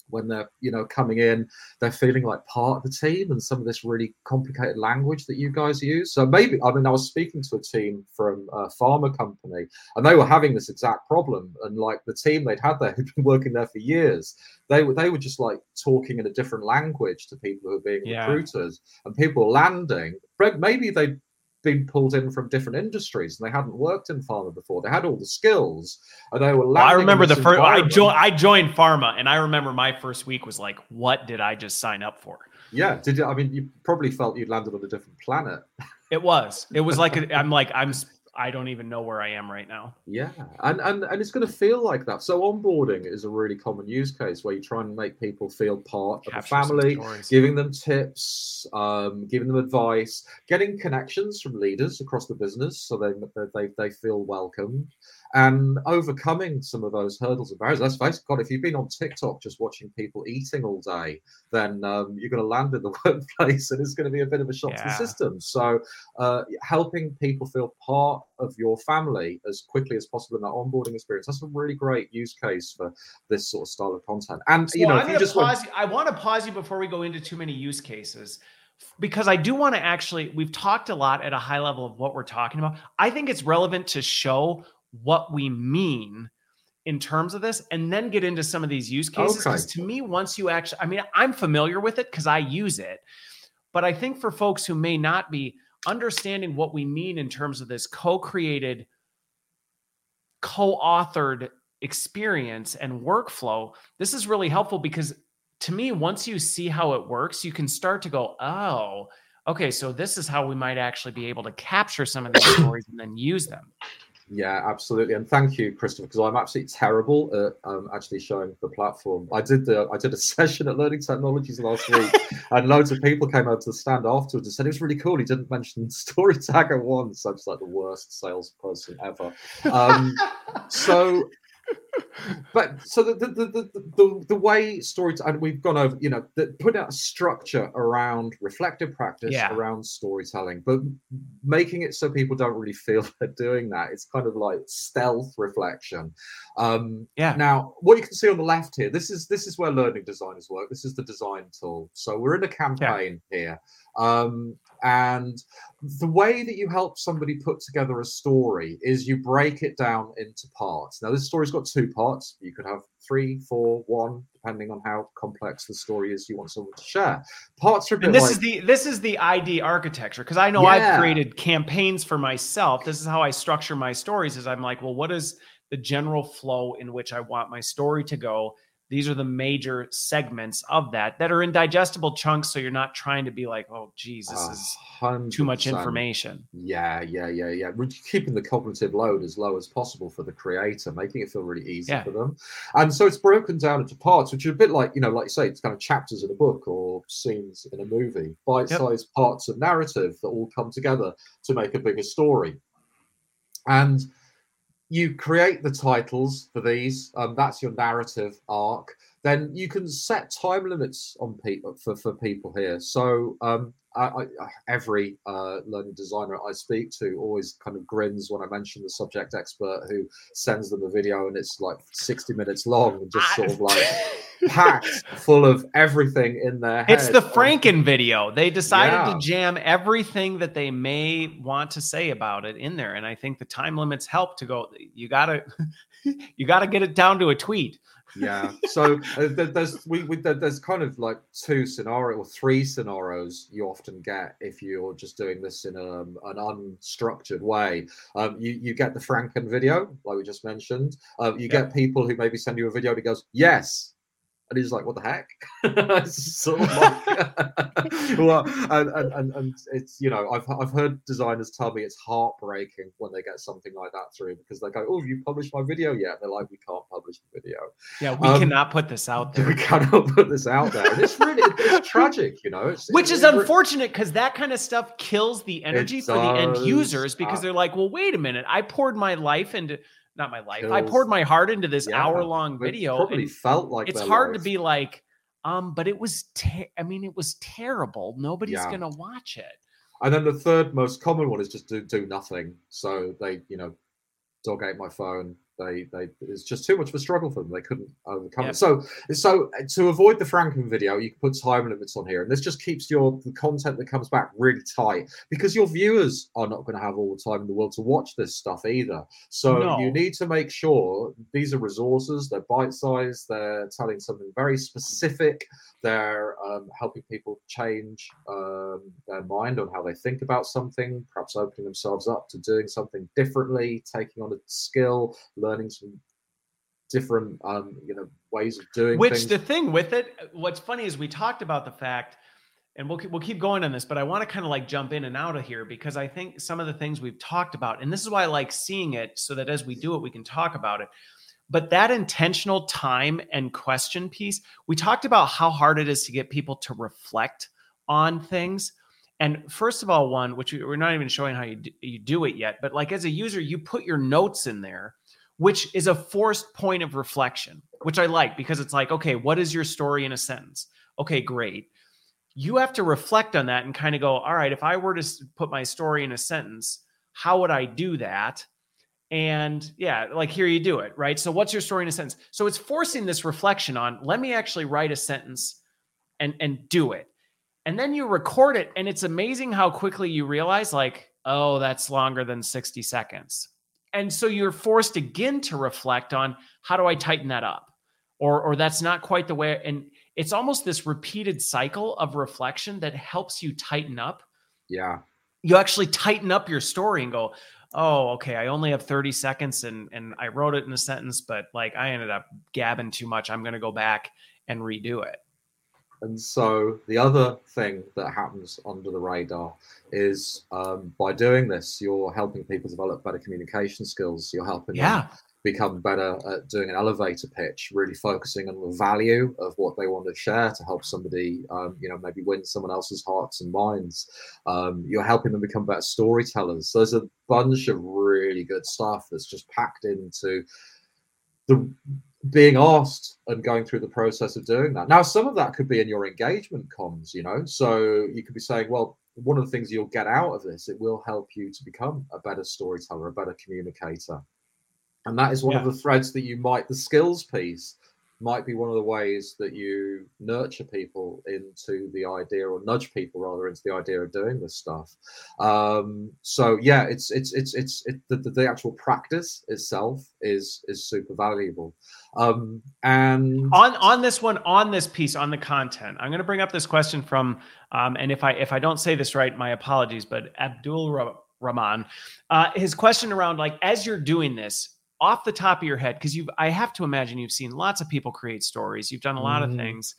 when they're you know coming in they're feeling like part of the team and some of this really complicated language that you guys use so maybe i mean i was speaking to a team from a pharma company and they were having this exact problem and like the team they'd had there <laughs> who'd been working there for years they were they were just like talking in a different language to people who are being yeah. recruiters and people landing maybe they been pulled in from different industries and they hadn't worked in pharma before. They had all the skills and they were. Well, I remember the first. I joined. I joined pharma, and I remember my first week was like, "What did I just sign up for?" Yeah, did you? I mean, you probably felt you'd landed on a different planet. It was. It was like a, I'm like I'm I don't even know where I am right now. Yeah, and and and it's going to feel like that. So onboarding is a really common use case where you try and make people feel part Capture of the family, giving them tips, um, giving them advice, getting connections from leaders across the business so they they they feel welcomed and overcoming some of those hurdles and barriers. Let's face it, God, if you've been on TikTok just watching people eating all day, then um, you're going to land in the <laughs> workplace and it's going to be a bit of a shock yeah. to the system. So, uh, helping people feel part of your family as quickly as possible in that onboarding experience, that's a really great use case for this sort of style of content. And, you know, I'm if you just pause, went... I want to pause you before we go into too many use cases because I do want to actually, we've talked a lot at a high level of what we're talking about. I think it's relevant to show what we mean in terms of this and then get into some of these use cases because okay. to me once you actually i mean i'm familiar with it because i use it But I think for folks who may not be understanding what we mean in terms of this co-created, co-authored experience and workflow, this is really helpful because to me, once you see how it works, you can start to go, oh, okay, so this is how we might actually be able to capture some of these <coughs> stories and then use them. Yeah, absolutely, and thank you, Christopher, because I'm absolutely terrible at um, actually showing the platform. I did the I did a <laughs> session at Learning Technologies last week, <laughs> and loads of people came out to the stand afterwards and said it was really cool. He didn't mention <laughs> Story Tagger once. I'm just like the worst salesperson ever. Um, so but so the the, the the, the, way stories and we've gone over you know the, put out a structure around reflective practice yeah. around storytelling but making it so people don't really feel <laughs> they're doing that it's kind of like stealth reflection. Um yeah. now what you can see on the left here this is this is where learning designers work. This is the design tool. So we're in a campaign yeah. here. Um and the way that you help somebody put together a story is you break it down into parts. Now, this story's got two parts. You could have three, four, one, depending on how complex the story is you want someone to share. Parts are a bit and this like, is the this is the ID architecture because I know yeah. I've created campaigns for myself. This is how I structure my stories. Is I'm like, well, what is the general flow in which I want my story to go? These are the major segments of that that are in digestible chunks so you're not trying to be like oh geez this is 100%. too much information yeah yeah yeah yeah we're keeping the cognitive load as low as possible for the creator making it feel really easy yeah. for them and so it's broken down into parts which are a bit like you know like you say it's kind of chapters in a book or scenes in a movie bite-sized yep. parts of narrative that all come together to make a bigger story and you create the titles for these. Um, that's your narrative arc. Then you can set time limits on people for, for people here. So um, I, I, every uh, learning designer I speak to always kind of grins when I mention the subject expert who sends them a video and it's like 60 minutes long and just sort of like <laughs> packed full of everything in there. It's the Franken video. They decided yeah. to jam everything that they may want to say about it in there, and I think the time limits help to go. You gotta, <laughs> you gotta get it down to a tweet yeah. So uh, there's we, we, there's kind of like two scenario or three scenarios you often get if you're just doing this in a, um, an unstructured way. Um, you you get the franken video like we just mentioned. Um, you yeah. get people who maybe send you a video that goes yes and he's like, "What the heck?" <laughs> sort of like, <laughs> <laughs> well, and, and, and and it's you know, I've I've heard designers tell me it's heartbreaking when they get something like that through because they go, "Oh, you published my video yet?" they're like, "We can't publish the video." Yeah, we um, cannot put this out there. We cannot put this out there. And it's really it's tragic, you know. It's, Which is unfortunate because that kind of stuff kills the energy for the end users because uh, they're like, "Well, wait a minute, I poured my life into." Not my life. I poured my heart into this yeah, hour long video. Probably felt like it's hard life. to be like, um, but it was. I mean, it was terrible. Nobody's yeah. gonna watch it. And then the third most common one is just do do nothing. So they, you know, dog ate my phone, they they it's just too much of a struggle for them. They couldn't overcome it. So so to avoid the Franken video, you can put time limits on here, and this just keeps your the content that comes back really tight because your viewers are not going to have all the time in the world to watch this stuff either. So no. you need to make sure these are resources. They're bite sized. They're telling something very specific. They're um, helping people change um, their mind on how they think about something, perhaps opening themselves up to doing something differently, taking on a skill, learning some different, um, you know, ways of doing. It. Which things. the thing with it, what's funny is we talked about the fact, and we'll we'll keep going on this, but I want to kind of like jump in and out of here because I think some of the things we've talked about, and this is why I like seeing it, so that as we do it, we can talk about it but that intentional time and question piece, we talked about how hard it is to get people to reflect on things. And first of all, one, which we're not even showing how you do, you do it yet, but like as a user, you put your notes in there, which is a forced point of reflection, which I like because it's like, okay, what is your story in a sentence? Okay, great. You have to reflect on that and kind of go, all right, if I were to put my story in a sentence, how would I do that? and yeah like here you do it right so what's your story in a sentence so it's forcing this reflection on let me actually write a sentence and and do it and then you record it and it's amazing how quickly you realize like oh that's longer than 60 seconds and so you're forced again to reflect on how do i tighten that up or or that's not quite the way and it's almost this repeated cycle of reflection that helps you tighten up. Yeah. You actually tighten up your story and go, oh, okay, I only have 30 seconds and and I wrote it in a sentence, but like I ended up gabbing too much. I'm gonna go back and redo it. And so the other thing that happens under the radar is um, by doing this, you're helping people develop better communication skills. You're helping yeah. them become better at doing an elevator pitch, really focusing on the value of what they want to share to help somebody, um, you know, maybe win someone else's hearts and minds. Um, you're helping them become better storytellers. So there's a bunch of really good stuff that's just packed into the being asked and going through the process of doing that. Now, some of that could be in your engagement comms, you know. So you could be saying, well, one of the things you'll get out of this, it will help you to become a better storyteller, a better communicator. And that is one yeah. of the threads that you might, the skills piece might be one of the ways that you nurture people into the idea or nudge people rather into the idea of doing this stuff. Um, so yeah it's it's it's it's it, the, the actual practice itself is is super valuable. Um, and on on this one on this piece on the content i'm going to bring up this question from um, and if i if i don't say this right my apologies but abdul rahman uh, his question around like as you're doing this off the top of your head, because you've, I have to imagine you've seen lots of people create stories, you've done a lot mm. of mm-hmm. things.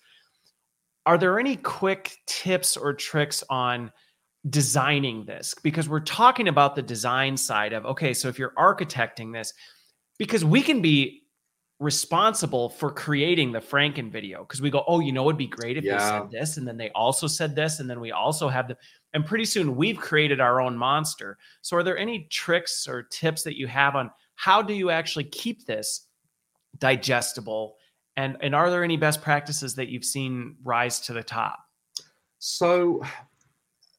Are there any quick tips or tricks on designing this? Because we're talking about the design side of, okay, so if you're architecting this, because we can be responsible for creating the Franken video because we go, oh, you know, it'd be great if yeah. they said this, and then they also said this, and then we also have the, and pretty soon we've created our own monster. So, are there any tricks or tips that you have on how do you actually keep this digestible? And, and are there any best practices that you've seen rise to the top? So,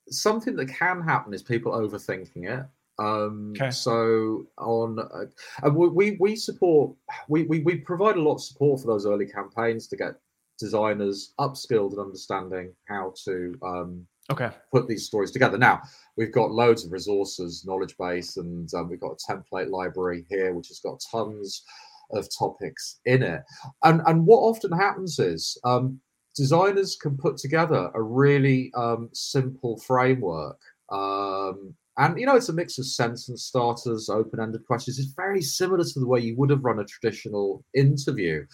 something that can happen is people overthinking it. Um, okay. So on, uh, we we support we, we we provide a lot of support for those early campaigns to get designers upskilled and understanding how to um, okay. put these stories together. Now we've got loads of resources knowledge base and um, we've got a template library here which has got tons of topics in it. And and what often happens is um, designers can put together a really um, simple framework um, and you know it's a mix of sentence starters open-ended questions. It's very similar to the way you would have run a traditional interview.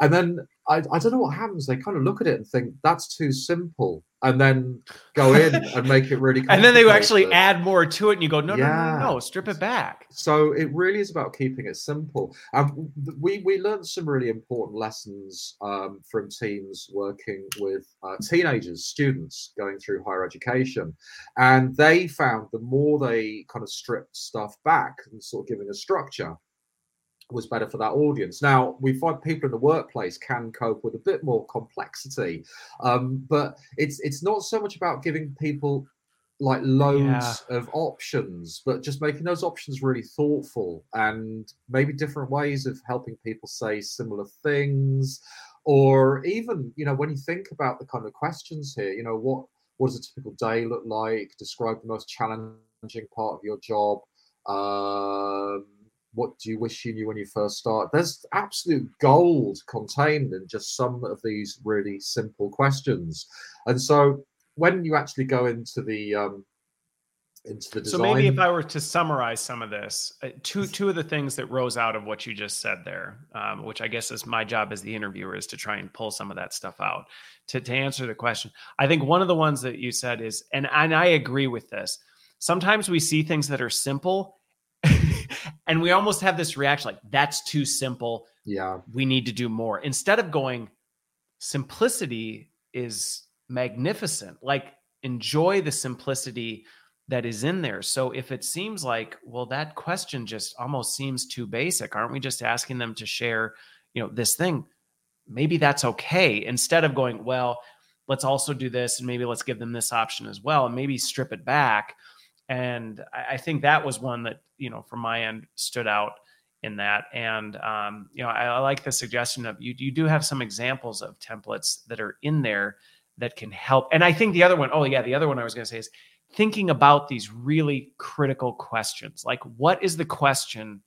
And then I, I don't know what happens. They kind of look at it and think that's too simple, and then go in and make it really. <laughs> and then they actually add more to it, and you go, no, yeah. no, no, no, strip it back. So it really is about keeping it simple. And we we learned some really important lessons um, from teams working with uh, teenagers, students going through higher education, and they found the more they kind of stripped stuff back and sort of giving a structure was better for that audience. Now we find people in the workplace can cope with a bit more complexity, um, but it's it's not so much about giving people like loads yeah. of options, but just making those options really thoughtful and maybe different ways of helping people say similar things, or even you know when you think about the kind of questions here, you know what what does a typical day look like? Describe the most challenging part of your job. Um, what do you wish you knew when you first start? There's absolute gold contained in just some of these really simple questions. And so when you actually go into the um, into the design. So maybe if I were to summarize some of this, uh, two two of the things that rose out of what you just said there, um, which I guess is my job as the interviewer, is to try and pull some of that stuff out to to answer the question. I think one of the ones that you said is, and and I agree with this. Sometimes we see things that are simple <laughs> and we almost have this reaction like that's too simple. Yeah. We need to do more. Instead of going simplicity is magnificent. Like enjoy the simplicity that is in there. So if it seems like well that question just almost seems too basic aren't we just asking them to share you know this thing? Maybe that's okay. Instead of going well let's also do this and maybe let's give them this option as well and maybe strip it back and I, I think that was one that you know from my end stood out in that. And um, you know I, I, like the suggestion of you you do have some examples of templates that are in there that can help. And i think the other one oh yeah the other one i was going to say is thinking about these really critical questions. Like what is the question?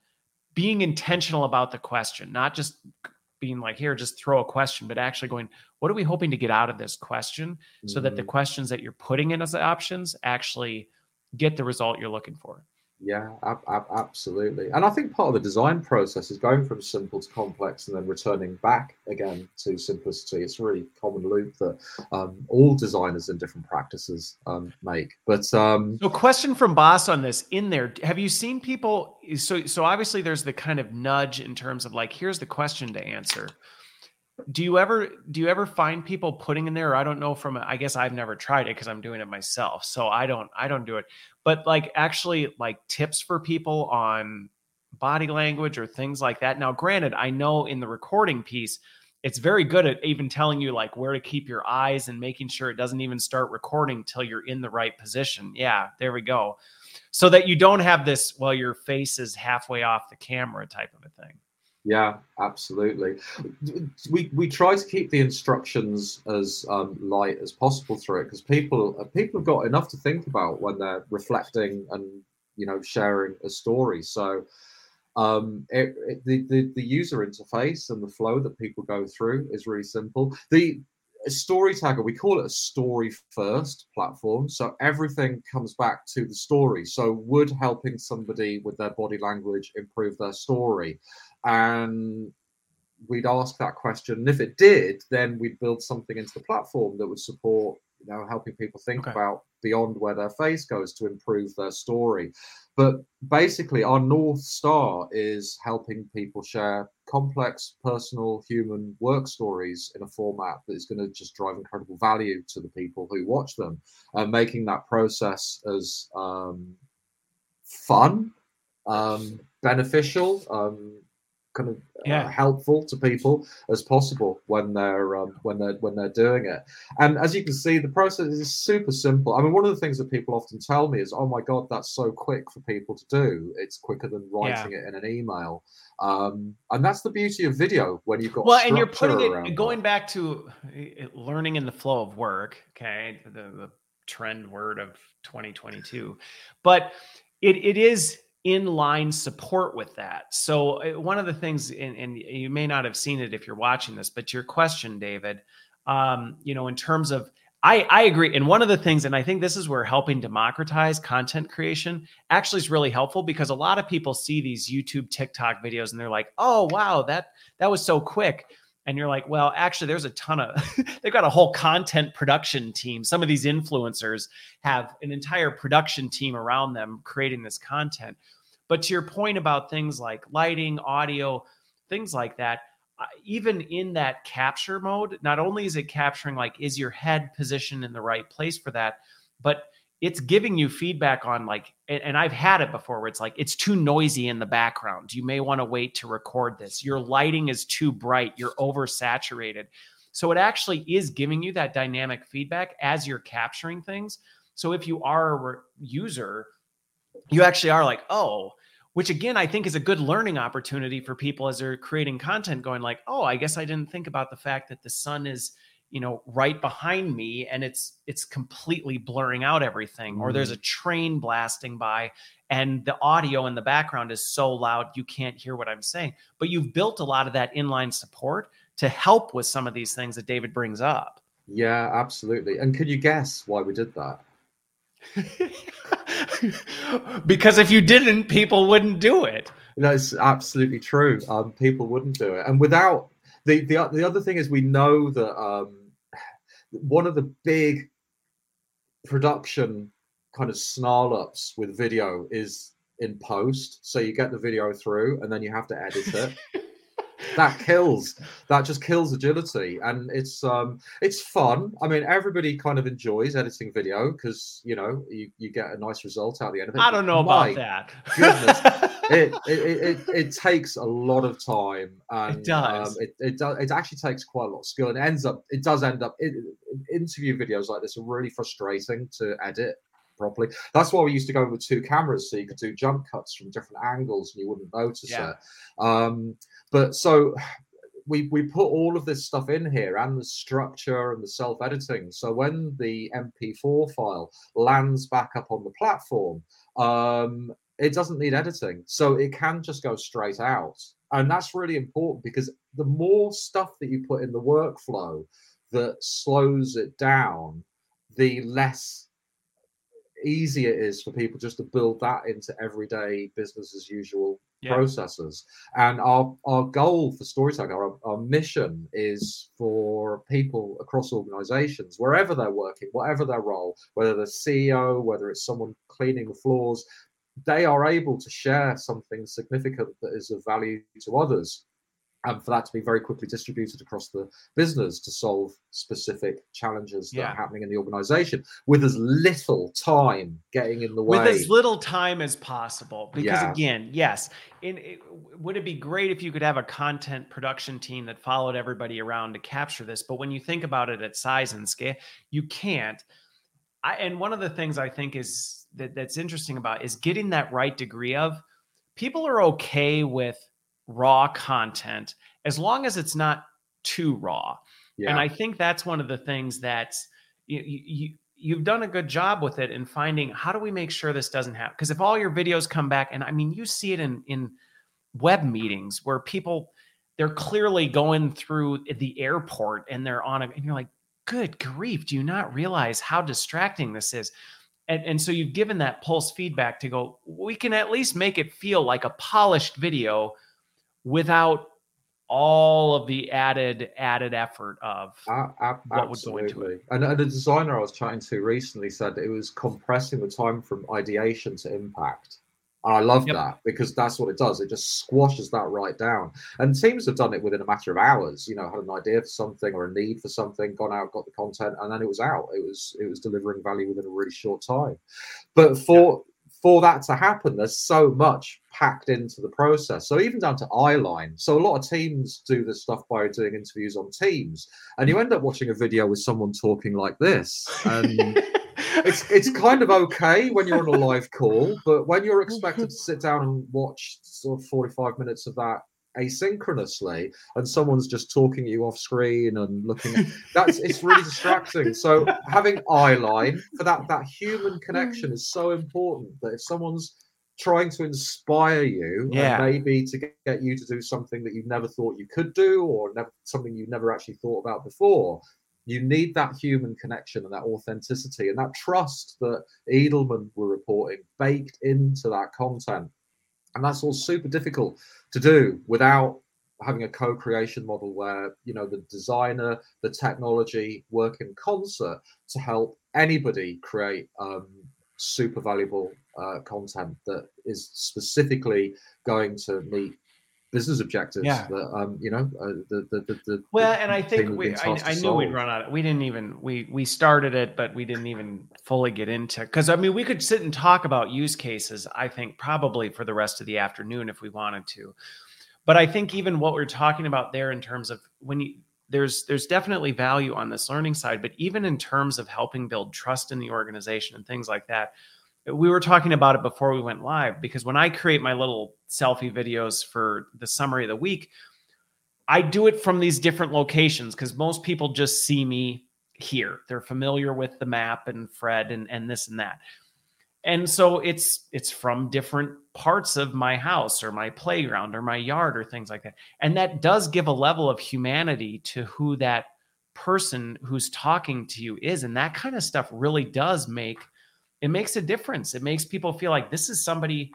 Being intentional about the question not just being like, here, just throw a question, but actually going, what are we hoping to get out of this question so that the Mm, questions that you're putting in as options actually get the result you're looking for? Yeah, ab- ab- absolutely. And I think part of the design process is going from simple to complex and then returning back again to simplicity. It's a really common loop that um, all designers in different practices um, make. But um, So, question from Boss on this in there. Have you seen people? So, so obviously, there's the kind of nudge in terms of like, here's the question to answer. Do you ever do you ever find people putting in there? I don't know from. I guess I've never tried it because I'm doing it myself, so I don't I don't do it. But like actually, like tips for people on body language or things like that. Now, granted, I know in the recording piece, it's very good at even telling you like where to keep your eyes and making sure it doesn't even start recording till you're in the right position. Yeah, there we go. So that you don't have this, well, your face is halfway off the camera type of a thing. Yeah, absolutely. We we try to keep the instructions as um, light as possible through it because people uh, people have got enough to think about when they're reflecting and you know sharing a story. So um, it, it, the, the the user interface and the flow that people go through is really simple. The story tagger we call it a story first platform so everything comes back to the story so would helping somebody with their body language improve their story and we'd ask that question and if it did then we'd build something into the platform that would support you know helping people think Okay. about beyond where their face goes to improve their story but basically our north star is helping people share complex personal human work stories in a format that is going to just drive incredible value to the people who watch them and making that process as um, fun um, beneficial um, kind of uh, helpful to people as possible when they're um, when they're when they're doing it. And as you can see, the process is super simple. I mean, one of the things that people often tell me is, "Oh my god, that's so quick for people to do. It's quicker than writing it in an email." Um, and that's the beauty of video when you've got well and you're putting it going back to uh, learning in the flow of work okay the, the trend word of 2022 but it, it is in line support with that so uh, one of the things and, and you may not have seen it if you're watching this but your question david um, you know in terms of I, I agree. And one of the things, and I think this is where helping democratize content creation actually is really helpful because a lot of people see these YouTube, TikTok videos and they're like, oh, wow, that that was so quick. And you're like, well, actually, there's a ton of, <laughs> they've got a whole content production team. Some of these influencers have an entire production team around them creating this content. But to your point about things like lighting, audio, things like that, even in that capture mode, not only is it capturing like, is your head positioned in the right place for that, but it's giving you feedback on like, and, and I've had it before where it's like, it's too noisy in the background. You may want to wait to record this. Your lighting is too bright. You're oversaturated. So it actually is giving you that dynamic feedback as you're capturing things. So if you are a re- user, you actually are like, oh, which again I think is a good learning opportunity for people as they're creating content going like, "Oh, I guess I didn't think about the fact that the sun is, you know, right behind me and it's it's completely blurring out everything or there's a train blasting by and the audio in the background is so loud you can't hear what I'm saying." But you've built a lot of that inline support to help with some of these things that David brings up. Yeah, absolutely. And can you guess why we did that? <laughs> because if you didn't, people wouldn't do it. That's absolutely true. Um, people wouldn't do it, and without the the the other thing is we know that um, one of the big production kind of snarl ups with video is in post. So you get the video through, and then you have to edit it. <laughs> that kills that just kills agility and it's um it's fun i mean everybody kind of enjoys editing video because you know you, you get a nice result out of the end of it I don't know My about that. goodness. <laughs> it, it, it, it, it takes a lot of time and does. Um, it, it does it actually takes quite a lot of skill and it ends up it does end up it, interview videos like this are really frustrating to edit properly. That's why we used to go with two cameras so you could do jump cuts from different angles and you wouldn't notice Yeah. it um but so we we put all of this stuff in here and the structure and the self editing so when the mp4 file lands back up on the platform um it doesn't need editing. So it can just go straight out. And that's really important because the more stuff that you put in the workflow that slows it down, the less easy it is for people just to build that into everyday business as usual yeah. processes. And our, our goal for Storytelling, our, our mission is for people across organizations, wherever they're working, whatever their role, whether they're CEO, whether it's someone cleaning the floors, they are able to share something significant that is of value to others and for that to be very quickly distributed across the business to solve specific challenges that yeah. are happening in the organization with as little time getting in the way with as little time as possible because yeah. again yes in, it, would it be great if you could have a content production team that followed everybody around to capture this but when you think about it at size and scale you can't I, and one of the things i think is that that's interesting about is getting that right degree of people are okay with raw content as long as it's not too raw. Yeah. And I think that's one of the things that you, you you've done a good job with it in finding how do we make sure this doesn't happen? Because if all your videos come back, and I mean, you see it in in web meetings where people they're clearly going through the airport and they're on a, and you're like, good grief, do you not realize how distracting this is? And, and so you've given that pulse feedback to go, we can at least make it feel like a polished video without all of the added added effort of uh, what would go into it. And, and a designer I was chatting to recently said it was compressing the time from ideation to impact. And I love yep. that because that's what it does. It just squashes that right down. And teams have done it within a matter of hours. You know, had an idea for something or a need for something, gone out, got the content, and then it was out. It was it was delivering value within a really short time. But for for that to happen, there's so much packed into the process. So even down to eyeline. So a lot of teams do this stuff by doing interviews on Teams, and you end up watching a video with someone talking like this, and <laughs> it's it's kind of okay when you're on a live call, but when you're <laughs> expected to sit down and watch sort of 45 minutes of that asynchronously and someone's just talking you off screen and looking at <laughs> that's it's really distracting. So having <laughs> eye line for that that human mm. connection is so important that if someone's trying to inspire you yeah. maybe to get you to do something that you never thought you could do or never, something you never actually thought about before you need that human connection and that authenticity and that trust that edelman were reporting baked into that content and that's all super difficult to do without having a co-creation model where you know the designer the technology work in concert to help anybody create um, super valuable uh, content that is specifically going to meet business objectives yeah. that um you know uh, the, the, the, the well and i think we I, I, knew solve. we'd run out of, we didn't even we we started it but we didn't even fully get into because i mean we could sit and talk about use cases i think probably for the rest of the afternoon if we wanted to but i think even what we're talking about there in terms of when you there's there's definitely value on this learning side but even in terms of helping build trust in the organization and things like that we were talking about it before we went live because when I create my little selfie videos for the summary of the week, I do it from these different locations because most people just see me here. They're familiar with the map and Fred and, and this and that. And so it's it's from different parts of my house or my playground or my yard or things like that. And that does give a level of humanity to who that person who's talking to you is. And that kind of stuff really does make it makes a difference. It makes people feel like this is somebody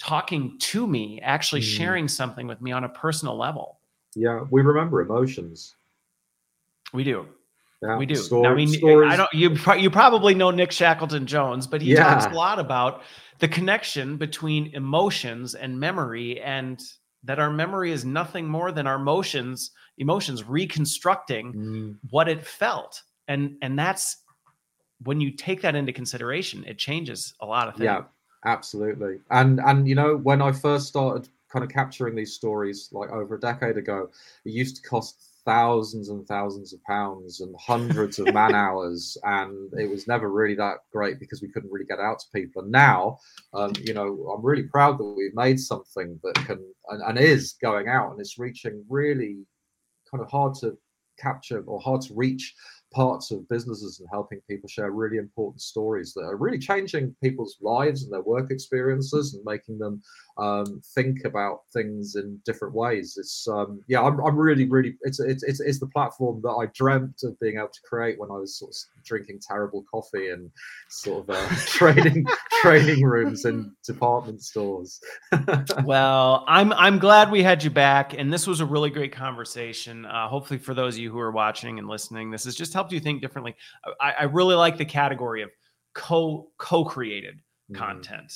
talking to me, actually mm. sharing something with me on a personal level. Yeah, we remember emotions. We do. Yeah, we do. Story, I mean, stories. I don't. You you probably know Nick Shackleton Jones, but he yeah. talks a lot about the connection between emotions and memory, and that our memory is nothing more than our emotions emotions reconstructing mm. what it felt, and and that's when you take that into consideration, it changes a lot of things. Yeah, absolutely. And and you know, when I first started kind of capturing these stories like over a decade ago, it used to cost thousands and thousands of pounds and hundreds of man <laughs> hours and it was never really that great because we couldn't really get out to people and now um, you know i'm really proud that we've made something that can and, and is going out and it's reaching really kind of hard to capture or hard to reach parts of businesses and helping people share really important stories that are really changing people's lives and their work experiences and making them um, think about things in different ways. It's um, yeah, I'm, I'm really really it's, it's it's it's the platform that I dreamt of being able to create when I was sort of drinking terrible coffee and sort of uh, <laughs> trading training rooms in department stores. <laughs> well, I'm I'm glad we had you back, and this was a really great conversation. Uh, hopefully, for those of you who are watching and listening, this has just helped you think differently. I, I really like the category of co co created mm. content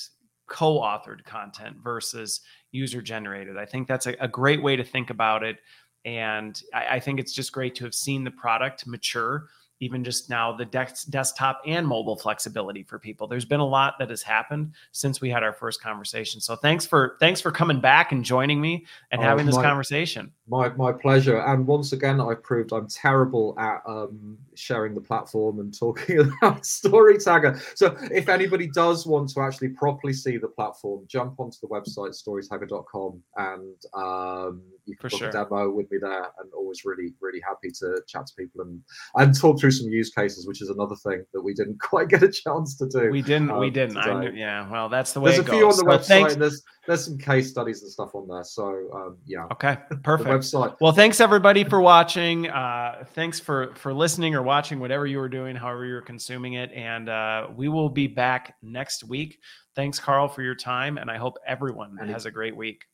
co-authored content versus user generated. I think that's a, a, great way to think about it. And I, I, think it's just great to have seen the product mature even just now the desktop and mobile flexibility for people. There's been a lot that has happened since we had our first conversation. So thanks for thanks for coming back and joining me and oh, having this my, conversation. My my pleasure. And once again, I've proved I'm terrible at um, sharing the platform and talking <laughs> about StoryTagger. So if anybody does want to actually properly see the platform, jump onto the website storytagger.com and um, you can for book sure. a demo with me there. And always really really happy to chat to people and and talk through some use cases, which is another thing that we didn't <laughs> quite get a chance to do. We didn't. Um, we didn't. I yeah. Well, that's the way. There's a few on the so website. There's there's some case studies and stuff on there. So um, yeah. Okay. <laughs> Perfect. Website. Well, thanks everybody for watching. Uh, thanks for for listening or watching, whatever you were doing, however you're consuming it, and uh, we will be back next week. Thanks, Carl, for your time, and I hope everyone has a great week.